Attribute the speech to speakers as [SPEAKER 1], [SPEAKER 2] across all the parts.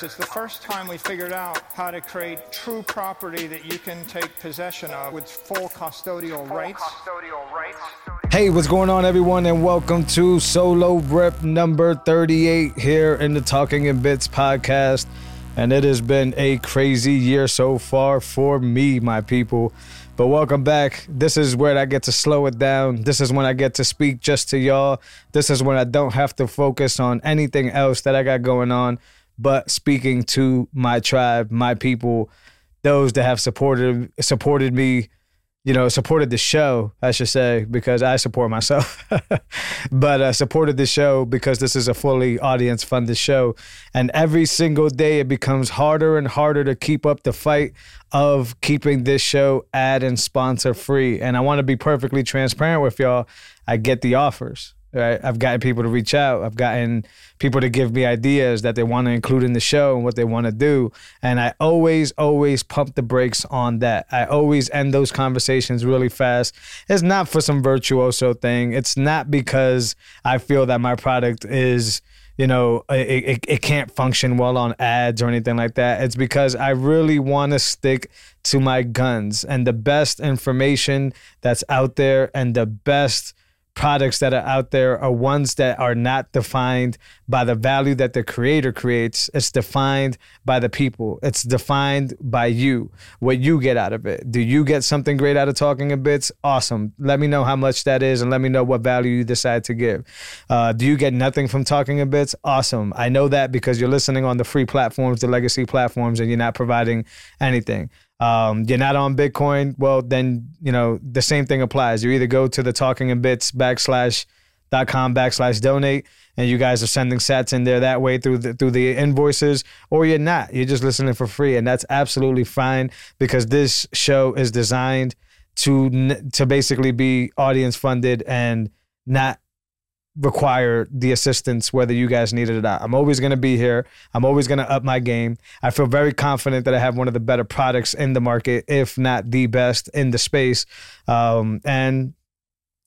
[SPEAKER 1] The power of Bitcoin.
[SPEAKER 2] It's the first time we figured out how to create true property that you can take possession of with full custodial rights.
[SPEAKER 1] Custodial rights.
[SPEAKER 3] Hey, what's going on, everyone, and welcome to Solo Rep number 38 here in the Talking in Bits podcast. And it has been a crazy year so far for me, my people. But welcome back. This is where I get to slow it down. This is when I get to speak just to y'all. This is when I don't have to focus on anything else that I got going on, but speaking to my tribe, my people, those that have supported supported me you know, supported the show, I should say, because I support myself, but uh, supported the show because this is a fully audience funded show. And every single day it becomes harder and harder to keep up the fight of keeping this show ad and sponsor free. And I want to be perfectly transparent with y'all. I get the offers. Right? I've gotten people to reach out. I've gotten people to give me ideas that they want to include in the show and what they want to do. And I always, always pump the brakes on that. I always end those conversations really fast. It's not for some virtuoso thing. It's not because I feel that my product is you know, it, it, it can't function well on ads or anything like that. It's because I really want to stick to my guns and the best information that's out there and the best products that are out there are ones that are not defined by the value that the creator creates. It's defined by the people. It's defined by you, what you get out of it. Do you get something great out of talking in bits? Awesome. Let me know how much that is and let me know what value you decide to give. Uh, do you get nothing from talking in bits? Awesome. I know that because you're listening on the free platforms, the legacy platforms, and you're not providing anything um, you're not on Bitcoin, well, then, you know, the same thing applies. You either go to the talking in bits backslash dot com backslash donate and you guys are sending sats in there that way through the through the invoices or you're not you're just listening for free and that's absolutely fine because this show is designed to to basically be audience funded and not require the assistance whether you guys need it or not. I'm always going to be here. I'm always going to up my game. I feel very confident that I have one of the better products in the market, if not the best in the space. Um, and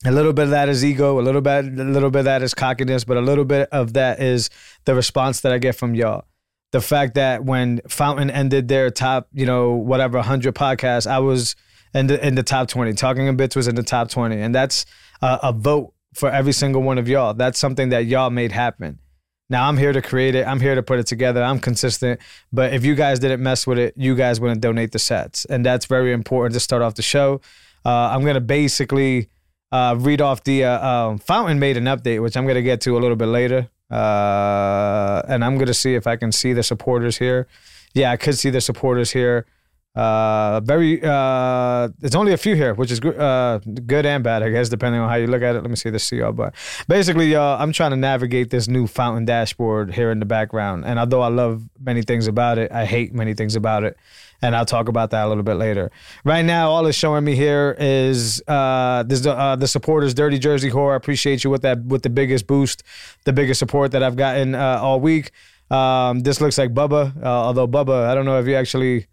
[SPEAKER 3] a little bit of that is ego, a little bit, a little bit of that is cockiness, but a little bit of that is the response that I get from y'all. The fact that when Fountain ended their top, you know, whatever 100 podcasts, I was in the in the top 20. Talking in Bits was in the top 20, and that's a, a vote for every single one of y'all. That's something that y'all made happen. Now I'm here to create it. I'm here to put it together. I'm consistent. But if you guys didn't mess with it, you guys wouldn't donate the sats. And that's very important to start off the show. Uh, I'm to basically uh, read off the uh, um, Fountain made an update, which I'm to get to a little bit later. Uh, and I'm to see if I can see the supporters here. Yeah, I could see the supporters here. Uh, very. Uh, it's only a few here, which is good, uh, good and bad, I guess, depending on how you look at it. Let me see the CR but Basically, y'all, I'm trying to navigate this new fountain dashboard here in the background, and although I love many things about it, I hate many things about it, and I'll talk about that a little bit later. Right now, all it's showing me here is uh, this uh, the supporters, Dirty Jersey Horror. I appreciate you with that with the biggest boost, the biggest support that I've gotten uh, all week. Um, this looks like Bubba, uh, although Bubba, I don't know if you actually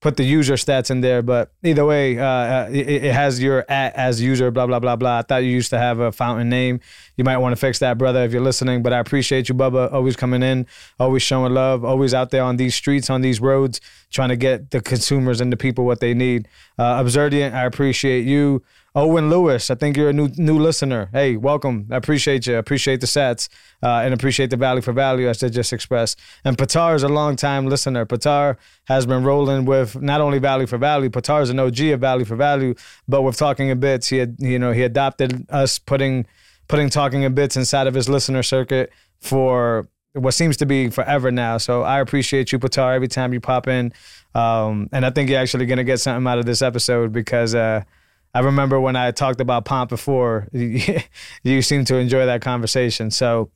[SPEAKER 3] put the user stats in there, but either way, uh, uh, it, it, has your at as user, blah, blah, blah, blah. I thought you used to have a fountain name. You might want to fix that, brother, if you're listening, but I appreciate you, Bubba, always coming in, always showing love, always out there on these streets, on these roads, trying to get the consumers and the people what they need. Uh, Obserdiant, I appreciate you. Owen Lewis, I think you're a new new listener. Hey, welcome. I appreciate you. I appreciate the sats uh, and appreciate the value for value as they just expressed. And Patar is a long time listener. Patar has been rolling with not only value for value. Patar is an OG of value for value, but with talking in bits, he had you know he adopted us putting putting talking in bits inside of his listener circuit for what seems to be forever now. So I appreciate you, Patar, every time you pop in. Um, and I think you're actually gonna get something out of this episode because. Uh, I remember when I talked about Pomp before, you seem to enjoy that conversation. So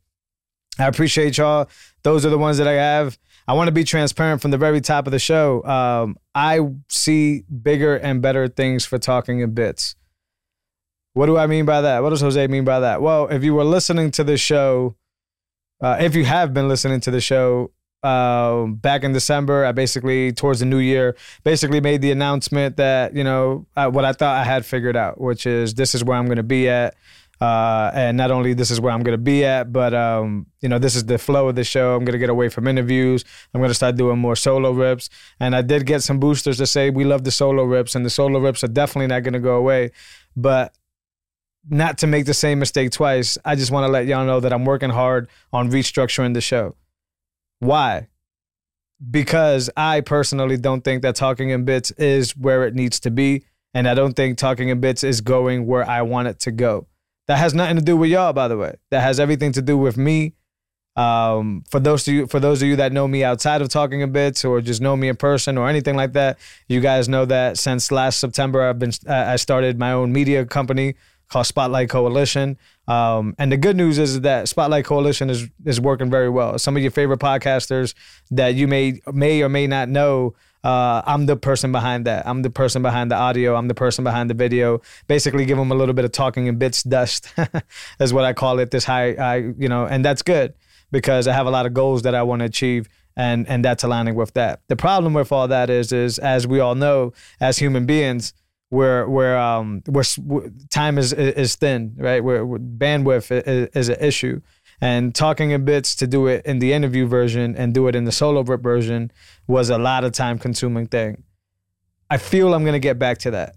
[SPEAKER 3] I appreciate y'all. Those are the ones that I have. I want to be transparent from the very top of the show. Um, I see bigger and better things for talking in bits. What do I mean by that? What does Jose mean by that? Well, if you were listening to the show, uh, if you have been listening to the show uh, back in December, I basically towards the new year basically made the announcement that you know uh, what I thought I had figured out, which is this is where I'm going to be at. Uh, and not only this is where I'm going to be at, but um, you know this is the flow of the show. I'm going to get away from interviews. I'm going to start doing more solo rips. And I did get some boosters to say we love the solo rips, and the solo rips are definitely not going to go away. But not to make the same mistake twice, I just want to let y'all know that I'm working hard on restructuring the show. Why? Because I personally don't think that Talking in Bits is where it needs to be. And I don't think Talking in Bits is going where I want it to go. That has nothing to do with y'all, by the way. That has everything to do with me. Um, for those of you, for those of you that know me outside of Talking in Bits or just know me in person or anything like that, you guys know that since last September, I've been I started my own media company called Spotlight Coalition. Um, and the good news is that Spotlight Coalition is is working very well. Some of your favorite podcasters that you may may or may not know. Uh, I'm the person behind that. I'm the person behind the audio. I'm the person behind the video. Basically, give them a little bit of talking in bits dust, is what I call it. This high, I you know, and that's good because I have a lot of goals that I want to achieve, and and that's aligning with that. The problem with all that is, is as we all know, as human beings, where where um where time is is thin, right? Where, where bandwidth is, is, an issue, and talking in bits to do it in the interview version and do it in the solo rip version was a lot of time consuming thing. I feel I'm gonna get back to that.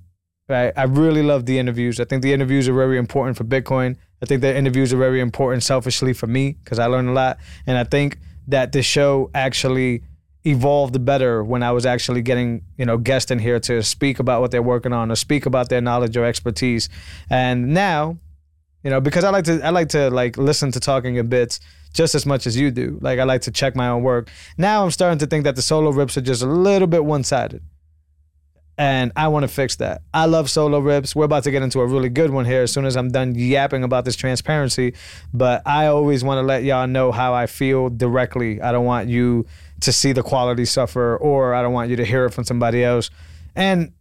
[SPEAKER 3] Right. I really love the interviews. I think the interviews are very important for Bitcoin. I think the interviews are very important selfishly for me because I learn a lot. And I think that the show actually evolved better when I was actually getting, you know, guests in here to speak about what they're working on or speak about their knowledge or expertise. And now, you know, because I like to I like to like listen to talking in bits just as much as you do. Like I like to check my own work. Now I'm starting to think that the solo rips are just a little bit one-sided. And I want to fix that. I love solo rips. We're about to get into a really good one here as soon as I'm done yapping about this transparency. But I always want to let y'all know how I feel directly. I don't want you to see the quality suffer, or I don't want you to hear it from somebody else. And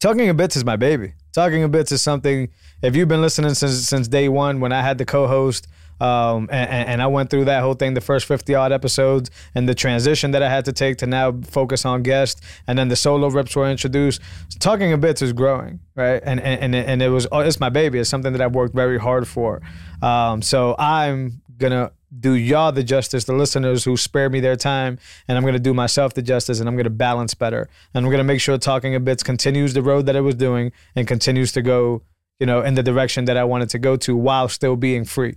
[SPEAKER 3] talking in bits is my baby. Talking in bits is something. If you've been listening since since day one, when I had the co-host, um, and, and, I went through that whole thing, the first 50 odd episodes, and the transition that I had to take to now focus on guests, and then the solo rips were introduced. Talking in bits is growing, right? And and and it was it's my baby. It's something that I've worked very hard for. Um, so I'm gonna do y'all the justice, the listeners who spare me their time, and I'm going to do myself the justice, and I'm going to balance better, and I'm going to make sure Talking in Bits continues the road that it was doing and continues to go, you know, in the direction that I wanted to go to, while still being free,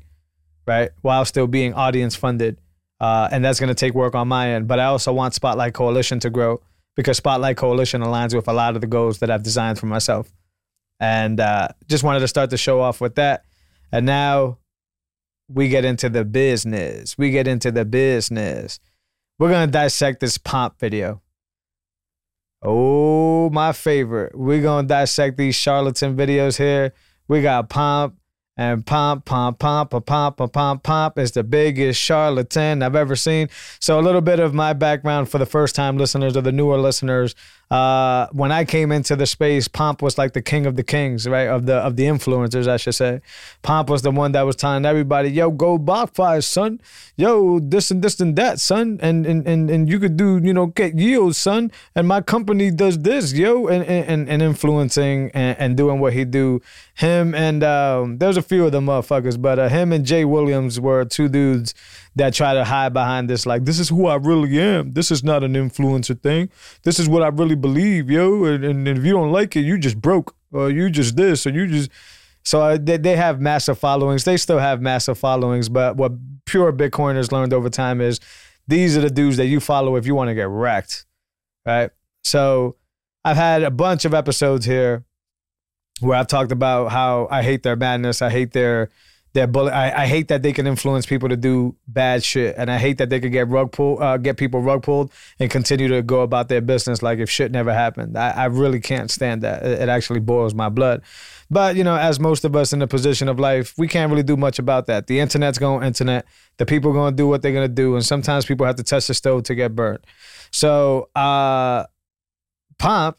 [SPEAKER 3] right? While still being audience funded, uh, and that's going to take work on my end. But I also want Spotlight Coalition to grow because Spotlight Coalition aligns with a lot of the goals that I've designed for myself, and uh, just wanted to start the show off with that, and now we get into the business. We get into the business. We're going to dissect this pomp video. Oh, my favorite. We're going to dissect these charlatan videos here. We got pomp and pomp, pomp, pomp, pomp, pomp, pomp, pomp is the biggest charlatan I've ever seen. So a little bit of my background for the first time listeners or the newer listeners uh, when I came into the space, Pomp was like the king of the kings, right? Of the of the influencers, I should say. Pomp was the one that was telling everybody, "Yo, go BlockFi, son. Yo, this and this and that, son. And and and and you could do, you know, get yields, son. And my company does this, yo, and and and influencing and, and doing what he do. Him and um, there's a few of them motherfuckers, but uh, him and Jay Williams were two dudes that try to hide behind this like this is who I really am. This is not an influencer thing. This is what I really believe, yo. And, and, if you don't like it, you just broke or you just this or you just so they, they have massive followings. They still have massive followings, but what pure Bitcoiners learned over time is these are the dudes that you follow if you want to get wrecked, right? So I've had a bunch of episodes here where I've talked about how I hate their madness, I hate their they're bully. I, I hate that they can influence people to do bad shit, and I hate that they could get rug pull, uh, get people rug pulled, and continue to go about their business like if shit never happened. I, I really can't stand that. It, it actually boils my blood. But you know, as most of us in the position of life, we can't really do much about that. The internet's going internet. The people going to do what they're going to do, and sometimes people have to touch the stove to get burnt. So, uh, Pomp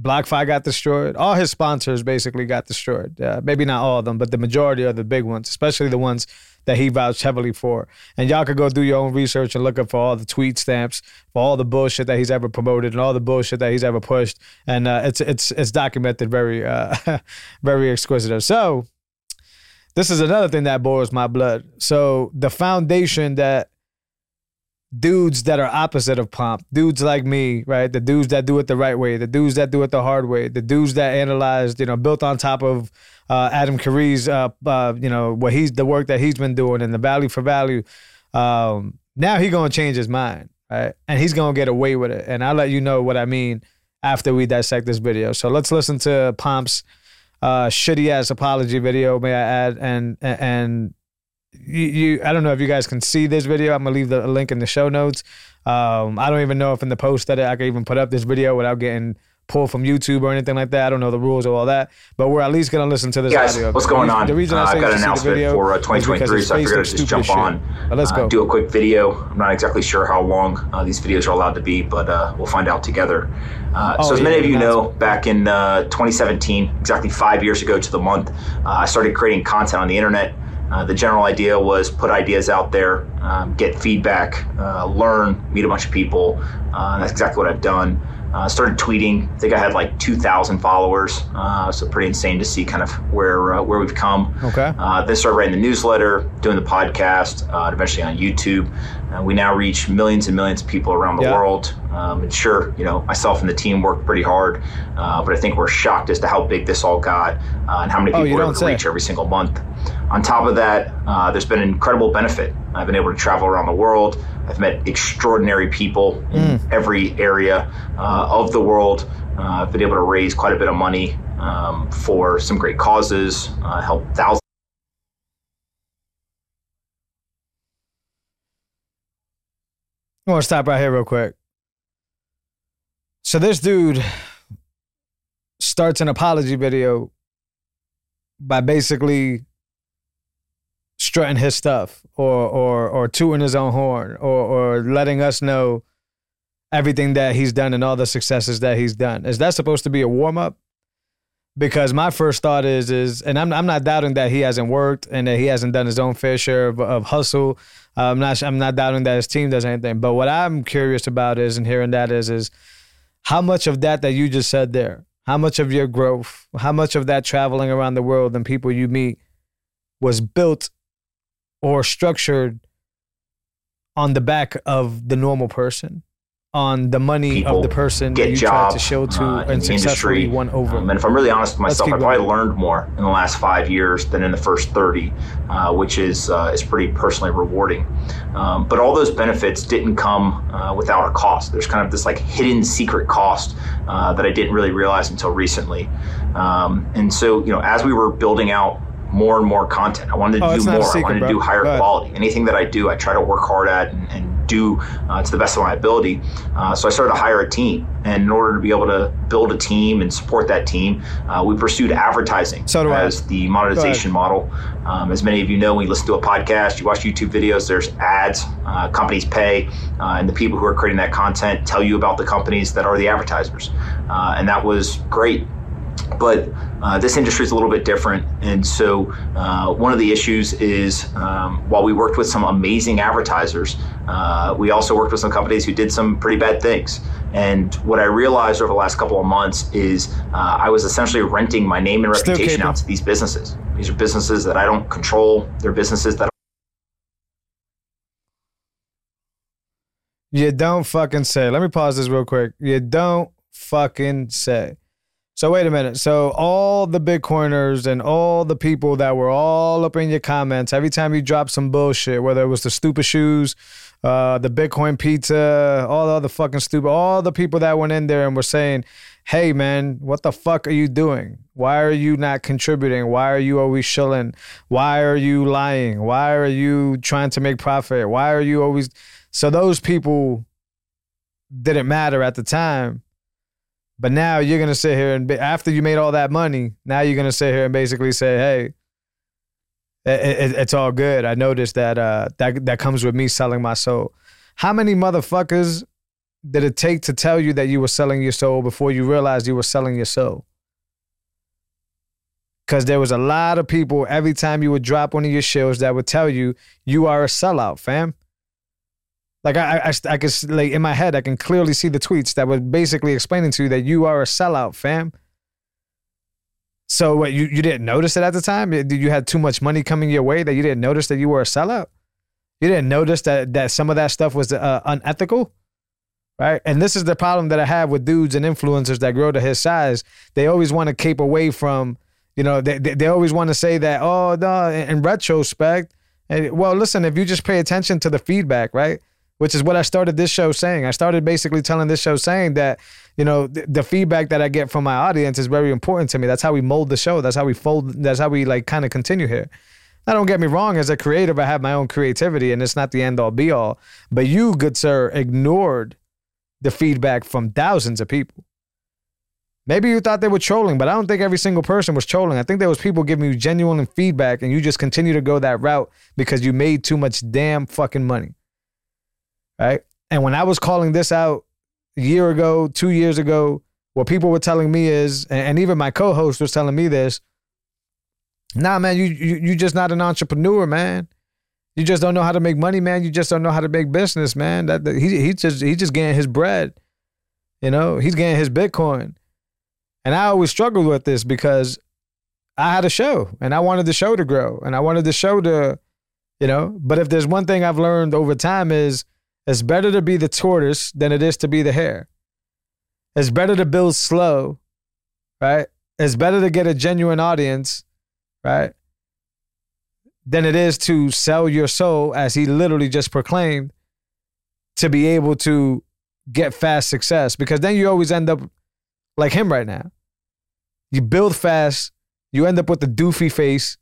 [SPEAKER 3] BlockFi got destroyed. All his sponsors basically got destroyed. Uh, maybe not all of them, but the majority of the big ones, especially the ones that he vouched heavily for. And y'all could go do your own research and look up for all the tweet stamps, for all the bullshit that he's ever promoted, and all the bullshit that he's ever pushed. And uh, it's it's it's documented very uh, very exquisite. So this is another thing that boils my blood. So the foundation that dudes that are opposite of Pomp, dudes like me, right? The dudes that do it the right way, the dudes that do it the hard way, the dudes that analyzed, you know, built on top of uh, Adam Curry's, uh, uh, you know, what he's the work that he's been doing and the value for value. Um, now he gonna change his mind, right? And he's gonna get away with it. And I'll let you know what I mean after we dissect this video. So let's listen to Pomp's uh, shitty ass apology video. May I add? And and you, you I don't know if you guys can see this video. I'm gonna leave the link in the show notes. Um, I don't even know if in the post that I can even put up this video without getting pulled from YouTube or anything like that. I don't know the rules of all that, but we're at least gonna listen to this
[SPEAKER 4] Guys,
[SPEAKER 3] audio.
[SPEAKER 4] what's going on?
[SPEAKER 3] The reason
[SPEAKER 4] Uh,
[SPEAKER 3] I say
[SPEAKER 4] I've got an announcement
[SPEAKER 3] video
[SPEAKER 4] for uh, 2023, so I figured I'd just jump on.
[SPEAKER 3] But let's
[SPEAKER 4] uh,
[SPEAKER 3] go.
[SPEAKER 4] do a quick video. I'm not exactly sure how long uh, these videos are allowed to be, but uh, we'll find out together. Uh,
[SPEAKER 3] Oh,
[SPEAKER 4] so, as
[SPEAKER 3] yeah,
[SPEAKER 4] many of you know, back in uh, 2017, exactly five years ago to the month, uh, I started creating content on the internet. Uh, the general idea was put ideas out there, um, get feedback, uh, learn, meet a bunch of people. Uh, that's exactly what I've done. Uh, started tweeting. I think I had like 2,000 followers, uh, so pretty insane to see kind of where uh, where we've come.
[SPEAKER 3] Okay.
[SPEAKER 4] Uh, then started writing the newsletter, doing the podcast, uh, eventually on YouTube. Uh, we now reach millions and millions of people around the
[SPEAKER 3] Yeah.
[SPEAKER 4] world. Um, and sure, you know, myself and the team worked pretty hard, uh, but I think we're shocked as to how big this all got uh, and how many
[SPEAKER 3] Oh,
[SPEAKER 4] people able to reach every single month. On top of that, uh, there's been an incredible benefit. I've been able to travel around the world. I've met extraordinary people in every area uh, of the world. Uh, I've been able to raise quite a bit of money um, for some great causes, uh, help thousands.
[SPEAKER 3] I want to stop right here real quick. So this dude starts an apology video by basically strutting his stuff or or or tooting his own horn or or letting us know everything that he's done and all the successes that he's done. Is that supposed to be a warm up? Because my first thought is is and I'm I'm not doubting that he hasn't worked and that he hasn't done his own fair share of, of hustle. I'm not I'm not doubting that his team does anything. But what I'm curious about is and hearing that is is how much of that that you just said there, how much of your growth, how much of that traveling around the world and people you meet was built or structured on the back of the normal person, on the money
[SPEAKER 4] People
[SPEAKER 3] of the person that you
[SPEAKER 4] jobs
[SPEAKER 3] tried to show to
[SPEAKER 4] uh,
[SPEAKER 3] and
[SPEAKER 4] the
[SPEAKER 3] successfully
[SPEAKER 4] industry.
[SPEAKER 3] won over.
[SPEAKER 4] Um, and if I'm really honest with myself, I probably learned more in the last five years than in the first 30, uh, which is uh, is pretty personally rewarding. Um, but all those benefits didn't come uh, without a cost. There's kind of this like hidden secret cost uh, that I didn't really realize until recently. Um, and so, you know, as we were building out more and more content, I wanted to
[SPEAKER 3] Oh,
[SPEAKER 4] do more.
[SPEAKER 3] secret,
[SPEAKER 4] I wanted
[SPEAKER 3] bro.
[SPEAKER 4] to do higher quality. Anything that I do, I try to work hard at and, and do uh, to the best of my ability. Uh, so I started to hire a team, and in order to be able to build a team and support that team, uh, we pursued advertising
[SPEAKER 3] So do I.
[SPEAKER 4] as the monetization model. Um, as many of you know, when you listen to a podcast, you watch YouTube videos, there's ads, uh, companies pay, uh, and the people who are creating that content tell you about the companies that are the advertisers. Uh, and that was great but uh, this industry is a little bit different. And so, uh, one of the issues is um, while we worked with some amazing advertisers, uh, we also worked with some companies who did some pretty bad things. And what I realized over the last couple of months is uh, I was essentially renting my name and reputation out to these businesses. These are businesses that I don't control, they're businesses that
[SPEAKER 3] You don't fucking say. Let me pause this real quick. You don't fucking say. So wait a minute. So all the Bitcoiners and all the people that were all up in your comments every time you dropped some bullshit, whether it was the stupid shoes, uh, the Bitcoin pizza, all the other fucking stupid, all the people that went in there and were saying, "Hey man, what the fuck are you doing? Why are you not contributing? Why are you always shilling? Why are you lying? Why are you trying to make profit? Why are you always?" So those people didn't matter at the time. But now you're gonna sit here and after you made all that money, now you're gonna sit here and basically say, "Hey, it, it, it's all good." I noticed that uh, that that comes with me selling my soul. How many motherfuckers did it take to tell you that you were selling your soul before you realized you were selling your soul? Because there was a lot of people every time you would drop one of your shows that would tell you you are a sellout, fam. Like I, I, I could like in my head, I can clearly see the tweets that were basically explaining to you that you are a sellout, fam. So what you, you didn't notice it at the time? You had too much money coming your way that you didn't notice that you were a sellout? You didn't notice that that some of that stuff was uh, unethical, right? And this is the problem that I have with dudes and influencers that grow to his size. They always want to keep away from, you know, they they, they always want to say that, oh no, in, in retrospect. And, well, listen, if you just pay attention to the feedback, right? Which is what I started this show saying. I started basically telling this show saying that, you know, th- the feedback that I get from my audience is very important to me. That's how we mold the show. That's how we fold. That's how we like kind of continue here. Now, don't get me wrong. As a creative, I have my own creativity, and it's not the end all be all. But you, good sir, ignored the feedback from thousands of people. Maybe you thought they were trolling, but I don't think every single person was trolling. I think there was people giving you genuine feedback, and you just continue to go that route because you made too much damn fucking money right? And when I was calling this out a year ago, two years ago, what people were telling me is, and even my co-host was telling me this, nah, man, you you you just not an entrepreneur, man. You just don't know how to make money, man. You just don't know how to make business, man. That, that he he just he just getting his bread. You know, he's getting his Bitcoin. And I always struggled with this because I had a show and I wanted the show to grow and I wanted the show to, you know, but if there's one thing I've learned over time is it's better to be the tortoise than it is to be the hare. It's better to build slow, right? It's better to get a genuine audience, right? Than it is to sell your soul, as he literally just proclaimed, to be able to get fast success. Because then you always end up like him right now. You build fast, you end up with the doofy face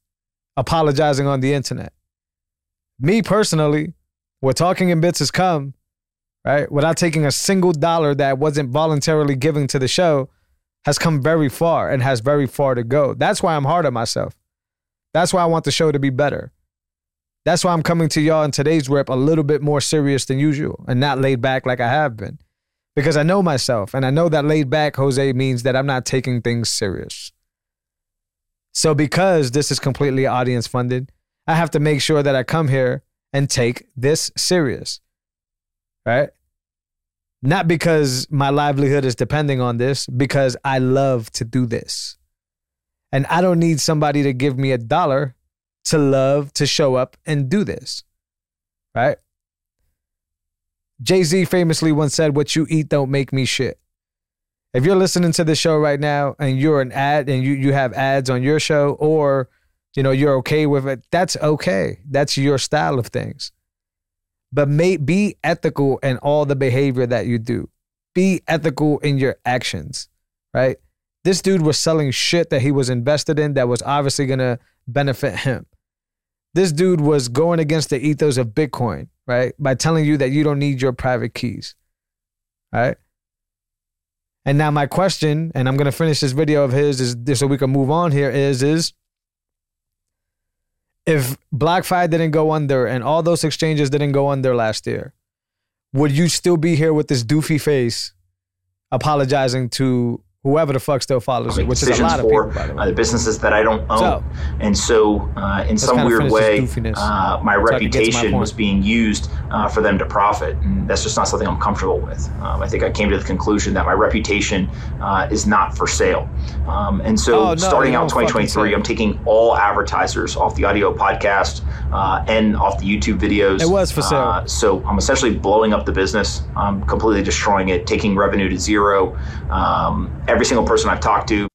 [SPEAKER 3] apologizing on the internet. Me personally, where talking in bits has come, right, without taking a single dollar that wasn't voluntarily given to the show, has come very far and has very far to go. That's why I'm hard on myself. That's why I want the show to be better. That's why I'm coming to y'all in today's rep a little bit more serious than usual and not laid back like I have been. Because I know myself and I know that laid back, Jose, means that I'm not taking things serious. So, because this is completely audience funded, I have to make sure that I come here and take this serious. Right? Not because my livelihood is depending on this, because I love to do this. And I don't need somebody to give me a dollar to love to show up and do this. Right? Jay Z famously once said, What you eat don't make me shit. If you're listening to the show right now and you're an ad and you, you have ads on your show or you know you're okay with it. That's okay. That's your style of things. But may be ethical in all the behavior that you do. Be ethical in your actions right? This dude was selling shit that he was invested in that was obviously going to benefit him. This dude was going against the ethos of bitcoin right? By telling you that you don't need your private keys right? And now my question and i'm going to finish this video of his is so we can move on here is is if BlockFi didn't go under and all those exchanges didn't go under last year, would you still be here with this doofy face apologizing to whoever the fuck still follows it, which is a lot of
[SPEAKER 4] for
[SPEAKER 3] people, the
[SPEAKER 4] uh, the businesses that I don't own.
[SPEAKER 3] So,
[SPEAKER 4] and so, uh, in some weird way, uh, my
[SPEAKER 3] so I can get to my
[SPEAKER 4] reputation was being used uh, for them to profit. And that's just not something I'm comfortable with. Um, I think I came to the conclusion that my reputation uh, is not for sale. Um, and so,
[SPEAKER 3] Oh, no,
[SPEAKER 4] starting out 2023. I'm taking all advertisers off the audio podcast uh, and off the YouTube videos.
[SPEAKER 3] It was for sale.
[SPEAKER 4] Uh, so I'm essentially blowing up the business. I'm completely destroying it, taking revenue to zero. Um, every single person I've talked to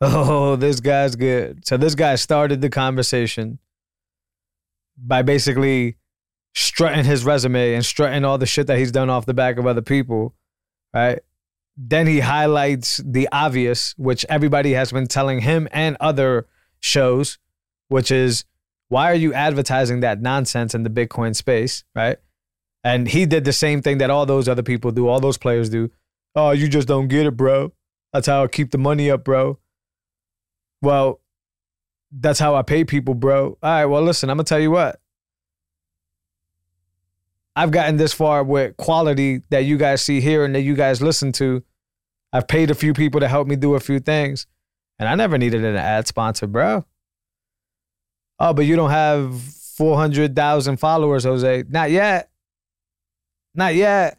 [SPEAKER 3] Oh, this guy's good. So this guy started the conversation by basically strutting his resume and strutting all the shit that he's done off the back of other people, right? Then he highlights the obvious, which everybody has been telling him and other shows, which is why are you advertising that nonsense in the Bitcoin space, right? And he did the same thing that all those other people do, all those players do. Oh, you just don't get it, bro. That's how I keep the money up, bro. Well, that's how I pay people, bro. All right, well, listen, I'm gonna tell you what. I've gotten this far with quality that you guys see here and that you guys listen to. I've paid a few people to help me do a few things, and I never needed an ad sponsor, bro. Oh, but you don't have 400,000 followers, Jose. Not yet. Not yet.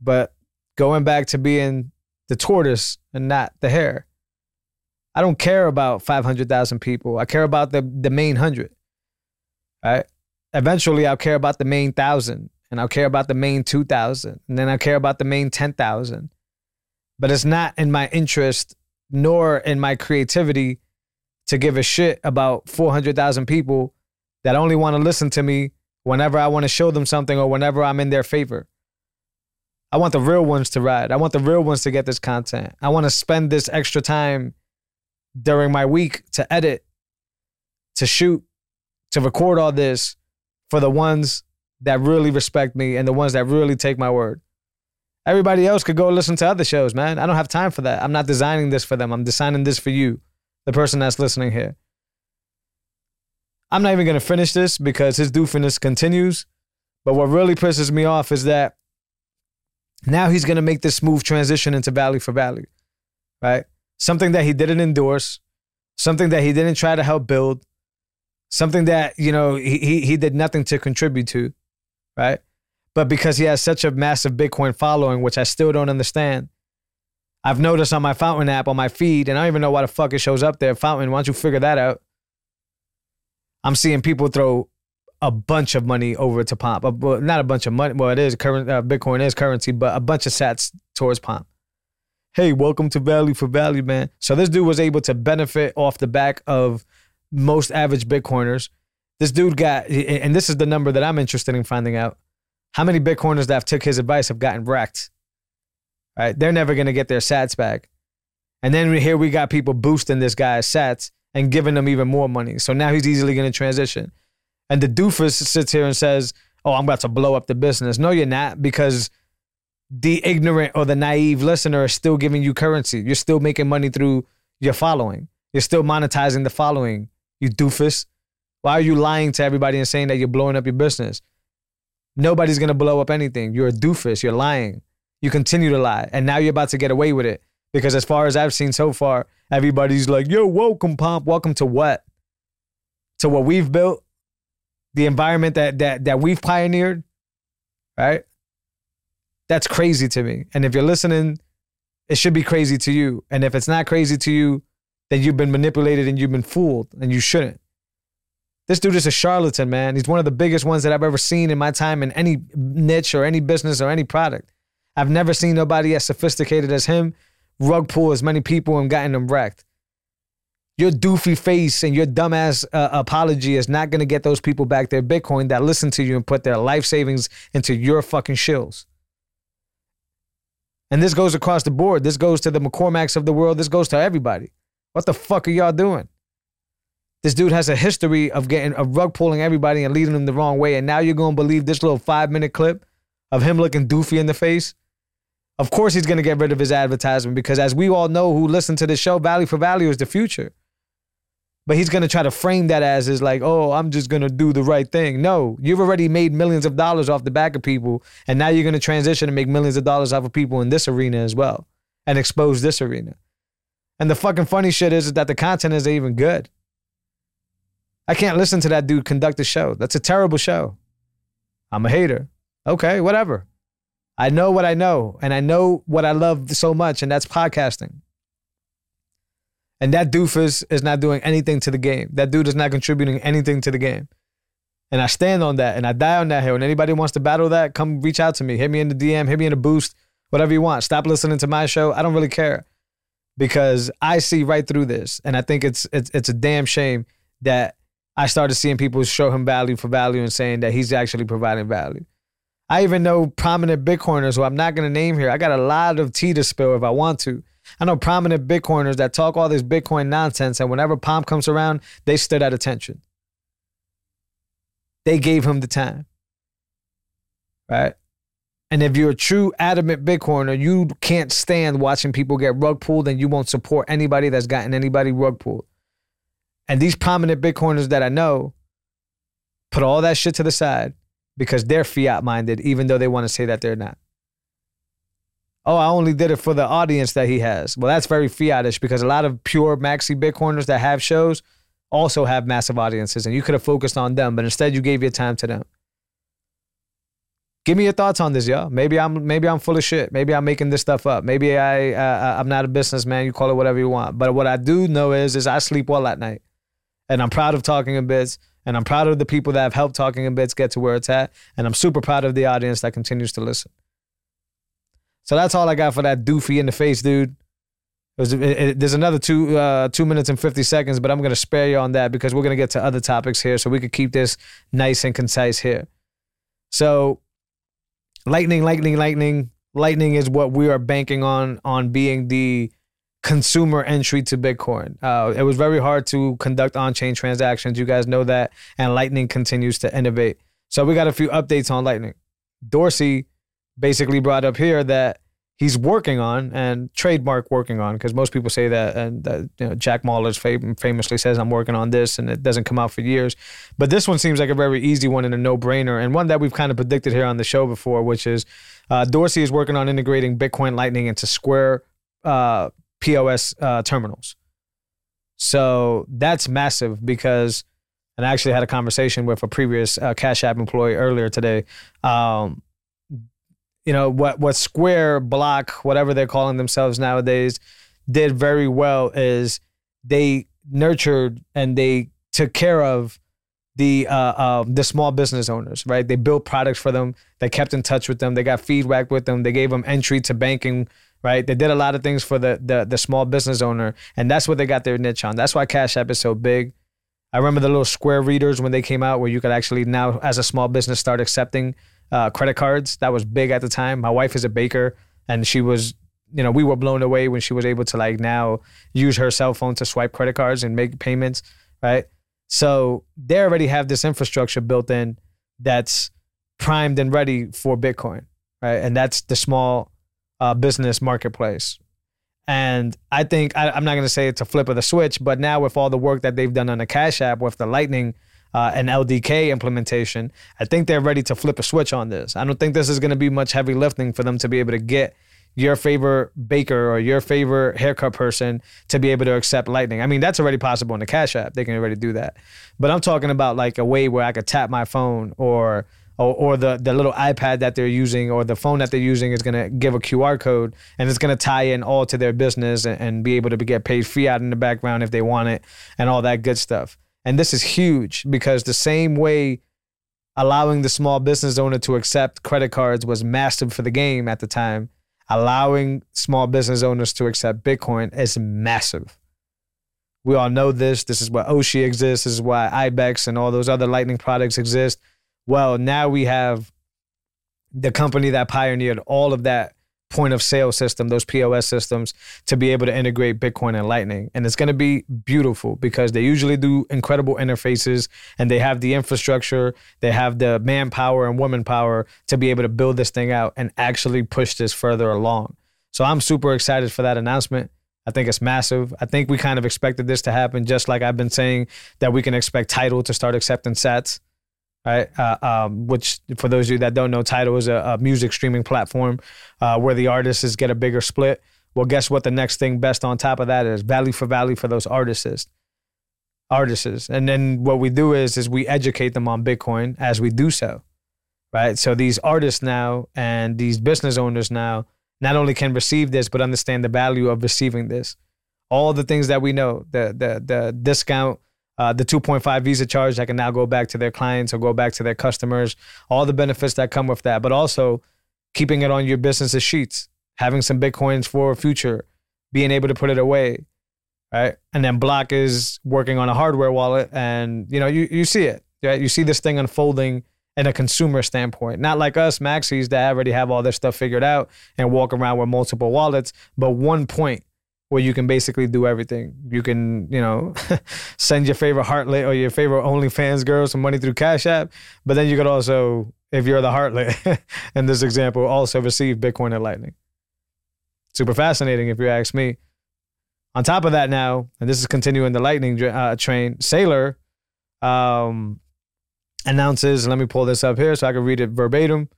[SPEAKER 3] But going back to being the tortoise and not the hare. I don't care about 500,000 people. I care about the, the main hundred. Right? Eventually, I'll care about the main thousand, and I'll care about the main 2,000, and then I'll care about the main 10,000. But it's not in my interest nor in my creativity to give a shit about 400,000 people that only want to listen to me whenever I want to show them something or whenever I'm in their favor. I want the real ones to ride. I want the real ones to get this content. I want to spend this extra time during my week to edit, to shoot, to record all this for the ones that really respect me and the ones that really take my word. Everybody else could go listen to other shows, man. I don't have time for that. I'm not designing this for them. I'm designing this for you, the person that's listening here. I'm not even to finish this because his doofiness continues. But what really pisses me off is that now he's to make this smooth transition into value for value, right? Something that he didn't endorse, something that he didn't try to help build, something that, you know, he, he, he did nothing to contribute to, right? But because he has such a massive Bitcoin following, which I still don't understand, I've noticed on my Fountain app on my feed, and I don't even know why the fuck it shows up there. Fountain, why don't you figure that out? I'm seeing people throw a bunch of money over to Pomp. Uh, not a bunch of money. Well, it is current. Uh, Bitcoin is currency, but a bunch of sats towards Pomp. Hey, welcome to Value for Value, man. So this dude was able to benefit off the back of most average Bitcoiners. This dude got, and this is the number that I'm interested in finding out. How many Bitcoiners that have took his advice have gotten wrecked? Right? They're never gonna get their sats back. And then here we got people boosting this guy's sats and giving them even more money. So now he's easily gonna transition. And the doofus sits here and says, Oh, I'm about to blow up the business. No, you're not, because the ignorant or the naive listener is still giving you currency. You're still making money through your following. You're still monetizing the following, you doofus. Why are you lying to everybody and saying that you're blowing up your business? Nobody's gonna blow up anything. You're a doofus. You're lying. You continue to lie. And now you're about to get away with it. Because as far as I've seen so far, everybody's like, yo, welcome, Pomp. Welcome to what? To what we've built? The environment that that that we've pioneered, right? That's crazy to me. And if you're listening, it should be crazy to you. And if it's not crazy to you, then you've been manipulated and you've been fooled, and you shouldn't. This dude is a charlatan, man. He's one of the biggest ones that I've ever seen in my time in any niche or any business or any product. I've never seen nobody as sophisticated as him rug pull as many people and gotten them wrecked. Your doofy face and your dumbass uh, apology is not going to get those people back their Bitcoin that listen to you and put their life savings into your fucking shills. And this goes across the board. This goes to the McCormacks of the world. This goes to everybody. What the fuck are y'all doing? This dude has a history of getting of rug pulling everybody and leading them the wrong way. And now you're gonna believe this little five minute clip of him looking doofy in the face? Of course he's gonna get rid of his advertisement because as we all know who listen to the show, value for value is the future. But he's gonna try to frame that as is like, oh, I'm just gonna do the right thing. No, you've already made millions of dollars off the back of people, and now you're gonna transition and make millions of dollars off of people in this arena as well, and expose this arena. And the fucking funny shit is, is that the content isn't even good. I can't listen to that dude conduct a show. That's a terrible show. I'm a hater. Okay, whatever. I know what I know, and I know what I love so much, and that's podcasting. And that doofus is not doing anything to the game. That dude is not contributing anything to the game. And I stand on that and I die on that hill. And anybody wants to battle that, come reach out to me. Hit me in the DM, hit me in a boost, whatever you want. Stop listening to my show. I don't really care because I see right through this. And I think it's it's it's a damn shame that I started seeing people show him value for value and saying that he's actually providing value. I even know prominent Bitcoiners who I'm not going to name here. I got a lot of tea to spill if I want to. I know prominent Bitcoiners that talk all this Bitcoin nonsense, and whenever Pomp comes around, they stood at attention. They gave him the time. Right? And if you're a true adamant Bitcoiner, you can't stand watching people get rug pulled and you won't support anybody that's gotten anybody rug pulled. And these prominent Bitcoiners that I know put all that shit to the side because they're fiat minded, even though they want to say that they're not. Oh, I only did it for the audience that he has. Well, that's very fiatish because a lot of pure maxi Bitcoiners that have shows also have massive audiences, and you could have focused on them, but instead you gave your time to them. Give me your thoughts on this, y'all. Maybe I'm maybe I'm full of shit. Maybe I'm making this stuff up. Maybe I uh, I'm not a businessman. You call it whatever you want. But what I do know is is I sleep well at night, and I'm proud of talking in bits. And I'm proud of the people that have helped talking in bits get to where it's at. And I'm super proud of the audience that continues to listen. So that's all I got for that doofy in the face, dude. Was, it, it, there's another two uh, two minutes and fifty seconds, but I'm gonna spare you on that because we're gonna get to other topics here, so we could keep this nice and concise here. So, lightning, lightning, lightning, lightning is what we are banking on on being the consumer entry to Bitcoin. Uh, it was very hard to conduct on-chain transactions. You guys know that, and Lightning continues to innovate. So we got a few updates on Lightning. Dorsey basically brought up here that he's working on and trademark working on because most people say that and that you know, Jack Mallers fam- famously says I'm working on this and it doesn't come out for years. But this one seems like a very easy one and a no-brainer and one that we've kind of predicted here on the show before, which is uh, Dorsey is working on integrating Bitcoin Lightning into Square uh, POS uh, terminals. So that's massive because, and I actually had a conversation with a previous uh, Cash App employee earlier today. Um, you know what what Square Block, whatever they're calling themselves nowadays, did very well is they nurtured and they took care of the uh, uh, the small business owners, right? They built products for them. They kept in touch with them. They got feedback with them. They gave them entry to banking, right? They did a lot of things for the the, the small business owner, and that's what they got their niche on. That's why Cash App is so big. I remember the little Square readers when they came out, where you could actually now, as a small business, start accepting uh, credit cards. That was big at the time. My wife is a baker, and she was, you know, we were blown away when she was able to like now use her cell phone to swipe credit cards and make payments, right? So they already have this infrastructure built in that's primed and ready for Bitcoin, right? And that's the small uh, business marketplace. And I think I, I'm not going to say it's a flip of the switch, but now with all the work that they've done on the Cash App with the Lightning uh, and LDK implementation, I think they're ready to flip a switch on this. I don't think this is going to be much heavy lifting for them to be able to get your favorite baker or your favorite haircut person to be able to accept Lightning. I mean, that's already possible in the Cash App. They can already do that. But I'm talking about like a way where I could tap my phone or or, or the, the little iPad that they're using or the phone that they're using is going to give a QR code and it's going to tie in all to their business and, and be able to be, get paid fiat in the background if they want it and all that good stuff. And this is huge because the same way allowing the small business owner to accept credit cards was massive for the game at the time, allowing small business owners to accept Bitcoin is massive. We all know this. This is why Oshi exists. This is why IBEX and all those other Lightning products exist. Well, now we have the company that pioneered all of that point of sale system, those POS systems, to be able to integrate Bitcoin and Lightning. And it's going to be beautiful because they usually do incredible interfaces and they have the infrastructure, they have the manpower and woman power to be able to build this thing out and actually push this further along. So I'm super excited for that announcement. I think it's massive. I think we kind of expected this to happen, just like I've been saying that we can expect Tidal to start accepting sats right? Uh, um, which, for those of you that don't know, Tidal is a, a music streaming platform uh, where the artists get a bigger split. Well, guess what? The next thing best on top of that is value for value for those artists. Artists, and then what we do is is we educate them on Bitcoin as we do so, right? So these artists now and these business owners now not only can receive this but understand the value of receiving this. All the things that we know, the the the discount uh, the 2.5 Visa charge that can now go back to their clients or go back to their customers, all the benefits that come with that, but also keeping it on your business's sheets, having some Bitcoins for future, being able to put it away, right? And then Block is working on a hardware wallet, and you know you you see it, right? You see this thing unfolding in a consumer standpoint, not like us maxis that already have all this stuff figured out and walk around with multiple wallets, but one point where you can basically do everything. You can, you know, send your favorite Heartlet or your favorite OnlyFans girl some money through Cash App, but then you could also, if you're the Heartlet in this example, also receive Bitcoin and Lightning. Super fascinating, if you ask me. On top of that, now, and this is continuing the Lightning uh, train, Saylor um, announces. Let me pull this up here so I can read it verbatim.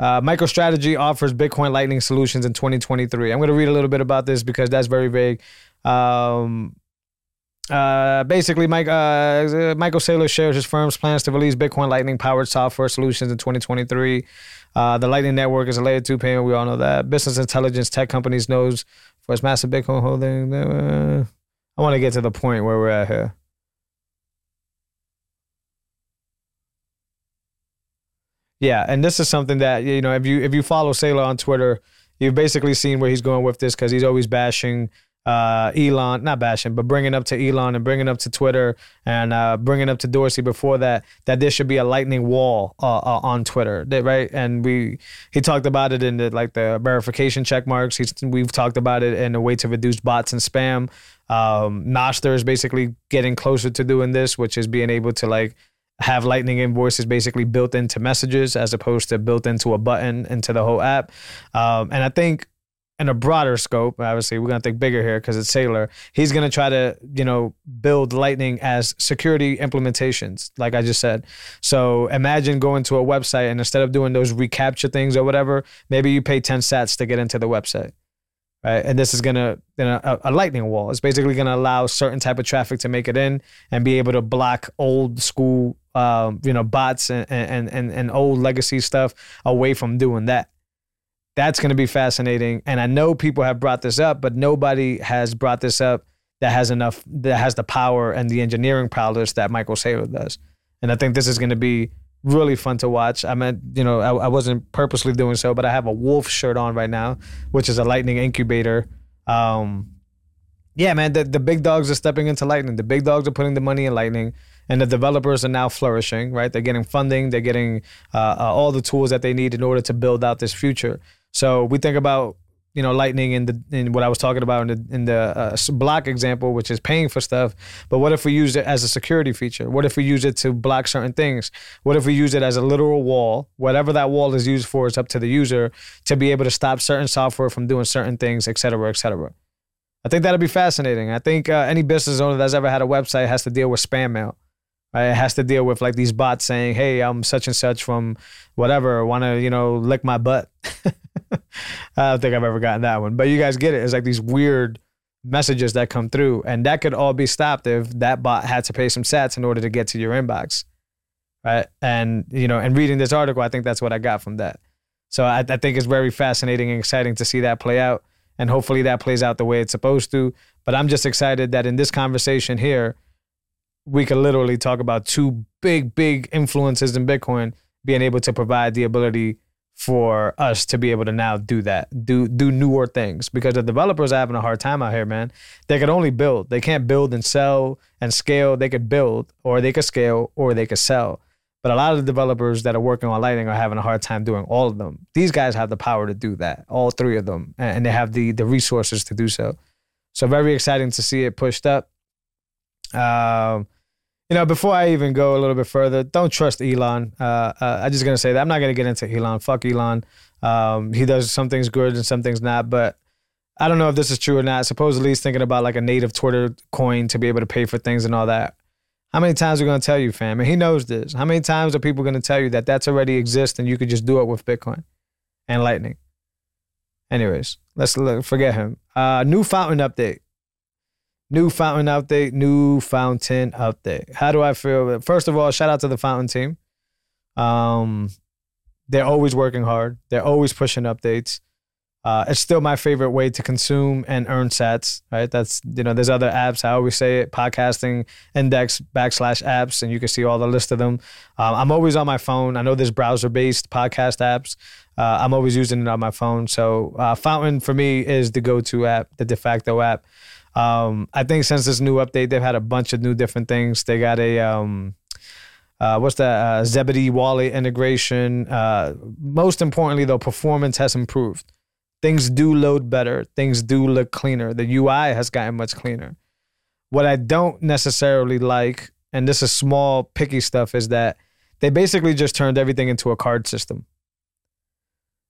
[SPEAKER 3] Uh, MicroStrategy offers Bitcoin Lightning solutions in 2023. I'm going to read a little bit about this because that's very vague. Um, uh, basically, Mike, uh, Michael Saylor shares his firm's plans to release Bitcoin Lightning powered software solutions in 2023. Uh, the Lightning Network is a layer two payment. We all know that. Business intelligence tech companies knows for its massive Bitcoin holding. Uh, I want to get to the point where we're at here. Yeah, and this is something that you know if you if you follow Saylor on Twitter, you've basically seen where he's going with this because he's always bashing uh, Elon, not bashing, but bringing up to Elon and bringing up to Twitter and uh, bringing up to Dorsey before that that there should be a lightning wall uh, uh on Twitter, right? And we he talked about it in the like the verification check marks. He's we've talked about it in a way to reduce bots and spam. Um, Nostr is basically getting closer to doing this, which is being able to like have Lightning invoices basically built into messages as opposed to built into a button into the whole app. Um, and I think in a broader scope, obviously we're gonna think bigger here because it's Saylor. He's gonna try to, you know, build Lightning as security implementations, like I just said. So imagine going to a website and instead of doing those reCAPTCHA things or whatever, maybe you pay 10 sats to get into the website right? And this is gonna know, a, a, lightning wall. It's basically gonna allow certain type of traffic to make it in and be able to block old school, um, you know, bots and, and and and old legacy stuff away from doing that. That's gonna be fascinating. And I know people have brought this up, but nobody has brought this up that has enough that has the power and the engineering prowess that Michael Saylor does. And I think this is gonna be really fun to watch. I meant, you know, I, I, wasn't purposely doing so, but I have a wolf shirt on right now, which is a lightning incubator. Um, yeah, man, the, the big dogs are stepping into lightning. The big dogs are putting the money in lightning, and the developers are now flourishing, right? They're getting funding, they're getting uh, uh, all the tools that they need in order to build out this future. So we think about you know lightning in the in what I was talking about in the in the uh, block example, which is paying for stuff. But what if we use it as a security feature? What if we use it to block certain things? What if we use it as a literal wall? Whatever that wall is used for, is up to the user to be able to stop certain software from doing certain things, et cetera, et cetera. I think that'll be fascinating. I think uh, any business owner that's ever had a website has to deal with spam mail. Right? It has to deal with like these bots saying, "Hey, I'm such and such from whatever. Want to you know lick my butt?" I don't think I've ever gotten that one, but you guys get it. It's like these weird messages that come through, and that could all be stopped if that bot had to pay some sats in order to get to your inbox, right? And you know, and reading this article, I think that's what I got from that. So I, I think it's very fascinating and exciting to see that play out, and hopefully that plays out the way it's supposed to. But I'm just excited that in this conversation here, we could literally talk about two big, big influences in Bitcoin being able to provide the ability for us to be able to now do that, do do newer things because the developers are having a hard time out here, man. They can only build. They can't build and sell and scale. They could build or they could scale or they could sell. But a lot of the developers that are working on Lightning are having a hard time doing all of them. These guys have the power to do that, all three of them, and they have the the resources to do so. So very exciting to see it pushed up. Um, you know, before I even go a little bit further, don't trust Elon. Uh, uh, I'm just gonna say that I'm not gonna get into Elon. Fuck Elon. Um, he does some things good and some things not, but I don't know if this is true or not. Supposedly he's thinking about like a native Twitter coin to be able to pay for things and all that. How many times are we gonna tell you, fam? And he knows this. How many times are people gonna tell you that that's already exists and you could just do it with Bitcoin and Lightning? Anyways, let's look, forget him. Uh, new fountain update. New fountain update, new fountain update. How do I feel? First of all, shout out to the fountain team. Um, they're always working hard. They're always pushing updates. Uh, it's still my favorite way to consume and earn sats, right? That's, you know, there's other apps. I always say it podcasting index backslash apps, and you can see all the list of them. Um, I'm always on my phone. I know there's browser based podcast apps. Uh, I'm always using it on my phone. So uh, Fountain for me is the go to app, the de facto app. Um, I think since this new update, they've had a bunch of new different things. They got a, um, uh, what's that? Uh, Zebedee wallet integration. Uh, most importantly, though, performance has improved things do load better things do look cleaner the ui has gotten much cleaner what i don't necessarily like and this is small picky stuff is that they basically just turned everything into a card system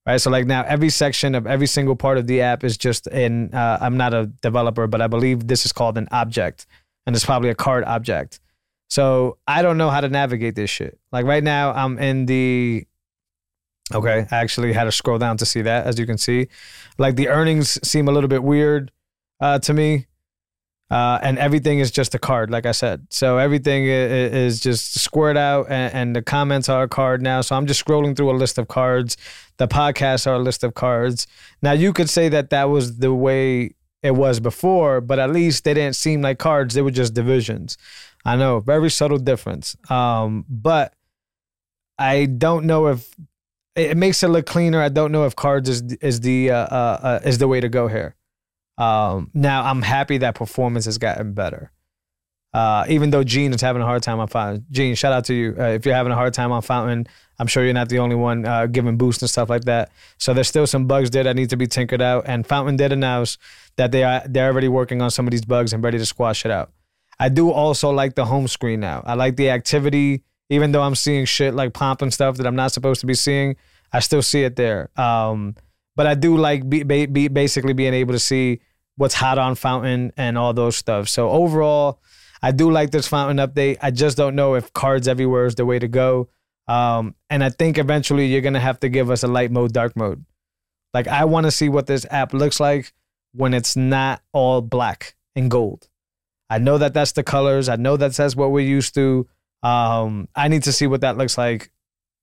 [SPEAKER 3] right so like now every section of every single part of the app is just in uh, i'm not a developer but i believe this is called an object and it's probably a card object so i don't know how to navigate this shit like right now i'm in the Okay, I actually had to scroll down to see that, as you can see. Like the earnings seem a little bit weird uh, to me. Uh, and everything is just a card, like I said. So everything is just squared out, and, and, the comments are a card now. So I'm just scrolling through a list of cards. The podcasts are a list of cards. Now you could say that that was the way it was before, but at least they didn't seem like cards; they were just divisions. I know, very subtle difference. Um, but I don't know if it makes it look cleaner. I don't know if cards is is the uh, uh, uh, is the way to go here. Um, now I'm happy that performance has gotten better. Uh, even though Gene is having a hard time on Fountain. Gene, shout out to you. Uh, if you're having a hard time on Fountain, I'm sure you're not the only one uh, giving boosts and stuff like that. So there's still some bugs there that need to be tinkered out. And Fountain did announce that they are they're already working on some of these bugs and ready to squash it out. I do also like the home screen now. I like the activity even though I'm seeing shit like pomp and stuff that I'm not supposed to be seeing, I still see it there. Um, but I do like be, be, basically being able to see what's hot on Fountain and all those stuff. So overall, I do like this Fountain update. I just don't know if cards everywhere is the way to go. Um, and I think eventually you're gonna have to give us a light mode, dark mode. Like I want to see what this app looks like when it's not all black and gold. I know that that's the colors. I know that that's what we're used to. Um, I need to see what that looks like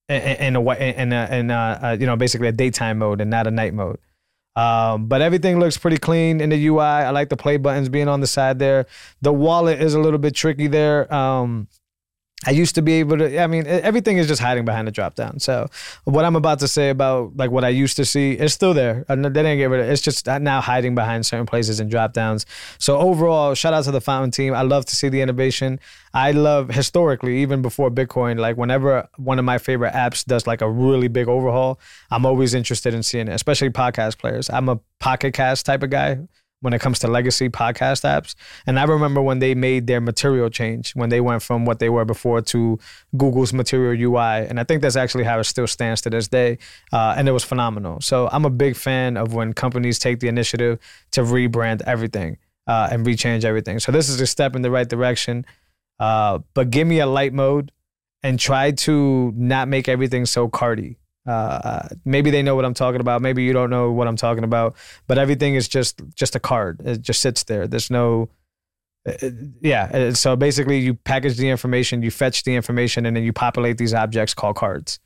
[SPEAKER 3] in, a way, in a, in a, uh, you know, basically a daytime mode and not a night mode. Um, but everything looks pretty clean in the UI. I like the play buttons being on the side there. The wallet is a little bit tricky there. Um, I used to be able to. I mean, everything is just hiding behind the drop down. So, what I'm about to say about like what I used to see is still there. Uh, they didn't get rid of it. It's just uh, now hiding behind certain places and drop downs. So overall, shout out to the Fountain team. I love to see the innovation. I love historically, even before Bitcoin, like whenever one of my favorite apps does like a really big overhaul, I'm always interested in seeing it, especially podcast players. I'm a Pocket Cast type of guy when it comes to legacy podcast apps. And I remember when they made their material change, when they went from what they were before to Google's material UI. And I think that's actually how it still stands to this day. Uh, and it was phenomenal. So I'm a big fan of when companies take the initiative to rebrand everything uh, and rechange everything. So this is a step in the right direction. Uh, but give me a light mode and try to not make everything so cardy. Uh, maybe they know what I'm talking about. Maybe you don't know what I'm talking about. But everything is just just a card. It just sits there. There's no. Uh, uh yeah. Uh, so basically, you package the information, you fetch the information, and then you populate these objects called cards.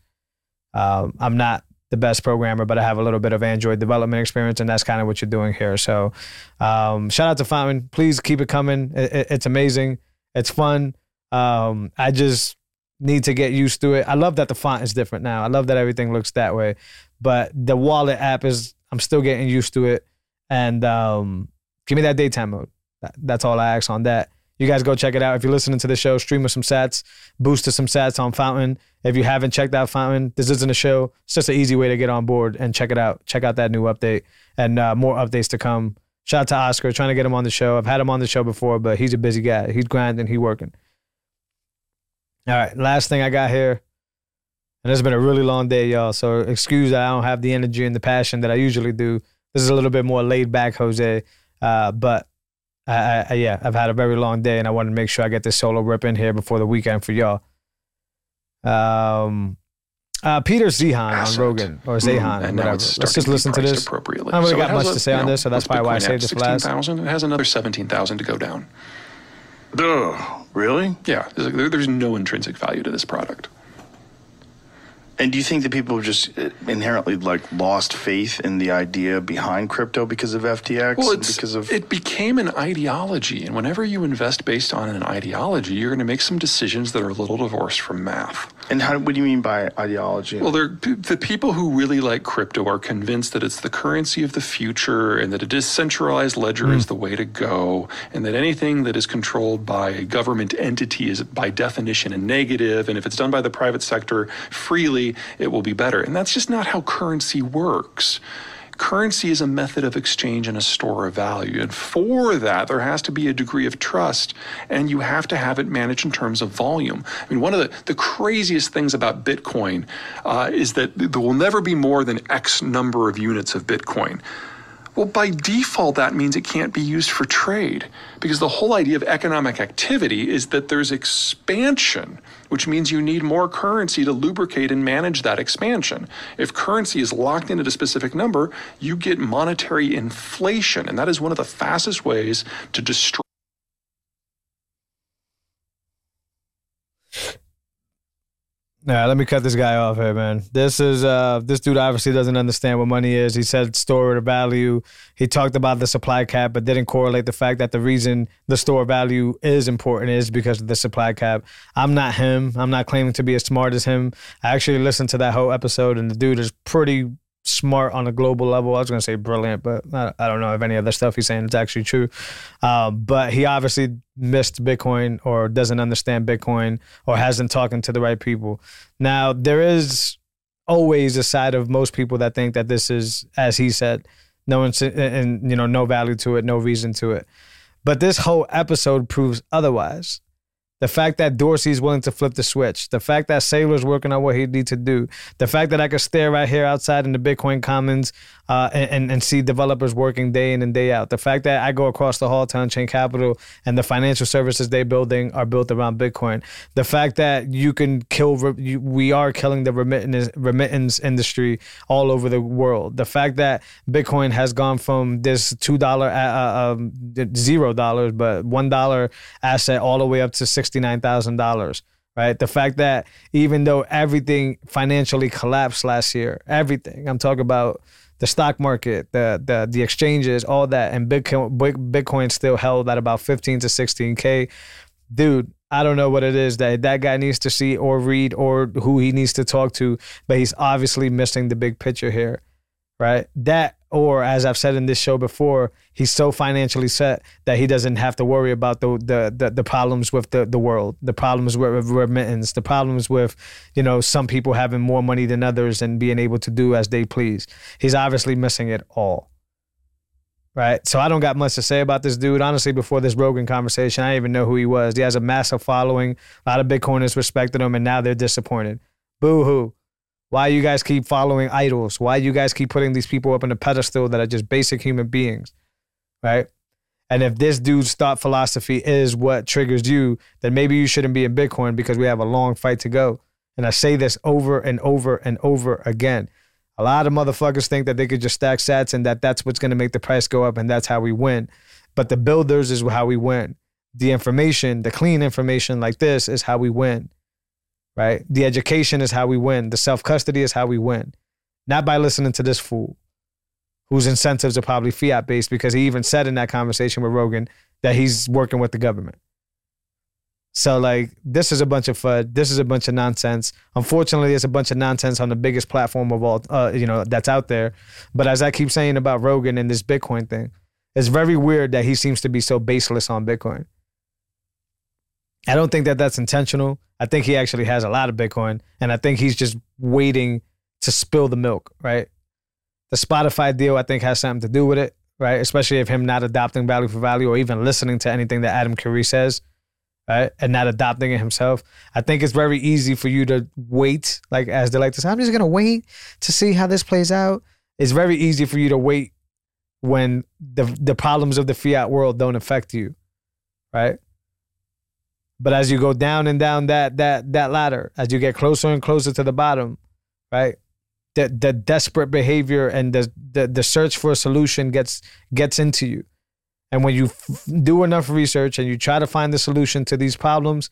[SPEAKER 3] Um, I'm not the best programmer, but I have a little bit of Android development experience, and that's kind of what you're doing here. So, um, shout out to Fountain. Please keep it coming. It, it, it's amazing. It's fun. Um, I just need to get used to it. I love that the font is different now. I love that everything looks that way. But the wallet app is I'm still getting used to it. And um, give me that daytime mode. That's all I ask on that. You guys go check it out. If you're listening to the show, stream with some sats, boost to some sats on Fountain. If you haven't checked out Fountain, this isn't a show. It's just an easy way to get on board and check it out. Check out that new update and uh, more updates to come. Shout out to Oscar, trying to get him on the show. I've had him on the show before, but he's a busy guy. He's grinding, he's working. All right, last thing I got here. And it's been a really long day, y'all. So excuse that I don't have the energy and the passion that I usually do. This is a little bit more laid back, Jose. Uh, but I, I, yeah, I've had a very long day, and I wanted to make sure I get this solo rep in here before the weekend for y'all. Um, uh, Peter Zeihan on Rogan or Zehan.
[SPEAKER 5] mm, and
[SPEAKER 3] whatever.
[SPEAKER 5] Let's
[SPEAKER 3] just listen to this.
[SPEAKER 5] Appropriately.
[SPEAKER 3] I don't really
[SPEAKER 5] so
[SPEAKER 3] got much
[SPEAKER 5] a,
[SPEAKER 3] to say on
[SPEAKER 5] know,
[SPEAKER 3] this, so that's probably why I saved this for last.
[SPEAKER 5] 16,000. It has another 17,000 to go down.
[SPEAKER 6] Duh, really?
[SPEAKER 5] Yeah, there's, there's no intrinsic value to this product.
[SPEAKER 6] And do you think that people have just uh, inherently like lost faith in the idea behind crypto because of FTX?
[SPEAKER 5] Well,
[SPEAKER 6] because of
[SPEAKER 5] it became an ideology, and whenever you invest based on an ideology, you're going to make some decisions that are a little divorced from math.
[SPEAKER 6] and how? What do you mean by ideology?
[SPEAKER 5] Well, they're, the people who really like crypto are convinced that it's the currency of the future and that a decentralized ledger is the way to go, and that anything that is controlled by a government entity is by definition a negative, and if it's done by the private sector freely, it will be better. And that's just not how currency works. Currency is a method of exchange and a store of value. And for that, there has to be a degree of trust, and you have to have it managed in terms of volume. I mean, one of the, the craziest things about Bitcoin uh, is that there will never be more than X number of units of Bitcoin. Well, by default, that means it can't be used for trade because the whole idea of economic activity is that there's expansion, which means you need more currency to lubricate and manage that expansion. If currency is locked in at a specific number, you get monetary inflation, and that is one of the fastest ways to destroy.
[SPEAKER 3] Yeah, let me cut this guy off here, man. This is uh this dude obviously doesn't understand what money is. He said store of value. He talked about the supply cap, but didn't correlate the fact that the reason the store value is important is because of the supply cap. I'm not him. I'm not claiming to be as smart as him. I actually listened to that whole episode, and the dude is pretty smart on a global level. I was gonna say brilliant, but I, don't know if any of the stuff he's saying is actually true. Uh, but he obviously missed Bitcoin or doesn't understand Bitcoin or hasn't talking to the right people. Now there is always a side of most people that think that this is, as he said, no ins- and you know no value to it, no reason to it. But this whole episode proves otherwise. The fact that Dorsey's willing to flip the switch, the fact that Saylor's working on what he needs to do, the fact that I could stare right here outside in the Bitcoin Commons uh, and, and, see developers working day in and day out, the fact that I go across the hall to Unchained Capital and the financial services they're building are built around Bitcoin, the fact that you can kill, you, we are killing the remittance, remittance industry all over the world, the fact that Bitcoin has gone from this $2, uh, um, zero dollars, but $1 asset all the way up to $69,000 right? The fact that even though everything financially collapsed last year, everything I'm talking about the stock market, the the the exchanges, all that, and Bitcoin Bitcoin still held at about 15 to 16k. Dude, I don't know what it is that that guy needs to see or read or who he needs to talk to, but he's obviously missing the big picture here, right? That or as I've said in this show before, he's so financially set that he doesn't have to worry about the the the, the problems with the, the world, the problems with remittance, the problems with, you know, some people having more money than others and being able to do as they please. He's obviously missing it all. Right. So I don't got much to say about this dude. Honestly, before this Rogan conversation, I didn't even know who he was. He has a massive following. A lot of Bitcoiners respected him, and now they're disappointed. Boo hoo. Why you guys keep following idols? Why you guys keep putting these people up in a pedestal that are just basic human beings, right? And if this dude's thought philosophy is what triggers you, then maybe you shouldn't be in Bitcoin because we have a long fight to go. And I say this over and over and over again. A lot of motherfuckers think that they could just stack sats and that that's what's going to make the price go up and that's how we win. But the builders is how we win. The information, the clean information like this is how we win right? The education is how we win. The self custody is how we win. Not by listening to this fool whose incentives are probably fiat based because he even said in that conversation with Rogan that he's working with the government. So like this is a bunch of FUD. This is a bunch of nonsense. Unfortunately, it's a bunch of nonsense on the biggest platform of all, uh, you know, that's out there. But as I keep saying about Rogan and this Bitcoin thing, it's very weird that he seems to be so baseless on Bitcoin. I don't think that that's intentional. I think he actually has a lot of Bitcoin, and I think he's just waiting to spill the milk, right? The Spotify deal, I think, has something to do with it, right? Especially if him not adopting value for value or even listening to anything that Adam Curry says, right? And not adopting it himself. I think it's very easy for you to wait, like as they like to say, I'm just gonna wait to see how this plays out. It's very easy for you to wait when the the problems of the fiat world don't affect you, right? But as you go down and down that that that ladder, as you get closer and closer to the bottom, right? The the desperate behavior and the the, the search for a solution gets gets into you. And when you f- do enough research and you try to find the solution to these problems,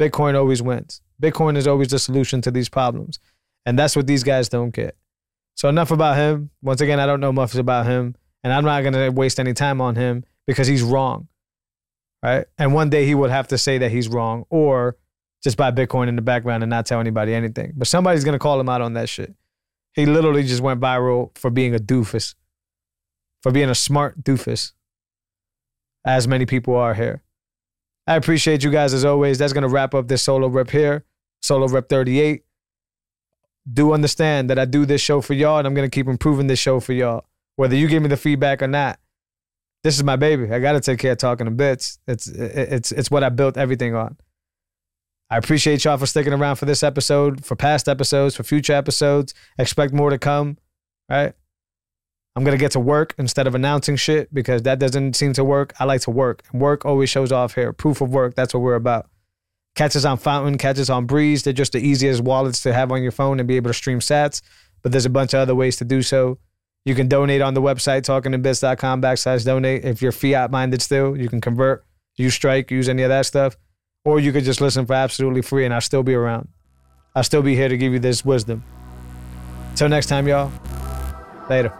[SPEAKER 3] Bitcoin always wins. Bitcoin is always the solution to these problems. And that's what these guys don't get. So enough about him. Once again, I don't know much about him, and I'm not gonna waste any time on him because he's wrong. Right? And one day he would have to say that he's wrong or just buy Bitcoin in the background and not tell anybody anything. But somebody's gonna call him out on that shit. He literally just went viral for being a doofus. For being a smart doofus. As many people are here. I appreciate you guys as always. That's gonna wrap up this solo rep here. Solo rep 38 do understand that I do this show for y'all and I'm to keep improving this show for y'all. Whether you give me the feedback or not, this is my baby. I got to take care of talking to bits. It's it's it's what I built everything on. I appreciate y'all for sticking around for this episode, for past episodes, for future episodes. Expect more to come, right? I'm to get to work instead of announcing shit because that doesn't seem to work. I like to work. Work always shows off here. Proof of work, that's what we're about. Catches on Fountain, catches on Breeze. They're just the easiest wallets to have on your phone and be able to stream sats. But there's a bunch of other ways to do so. You can donate on the website, talkingtobits.com backslash donate. If you're fiat minded still, you can convert, use Strike, use any of that stuff. Or you could just listen for absolutely free and I'll still be around. I'll still be here to give you this wisdom. Till next time, y'all. Later.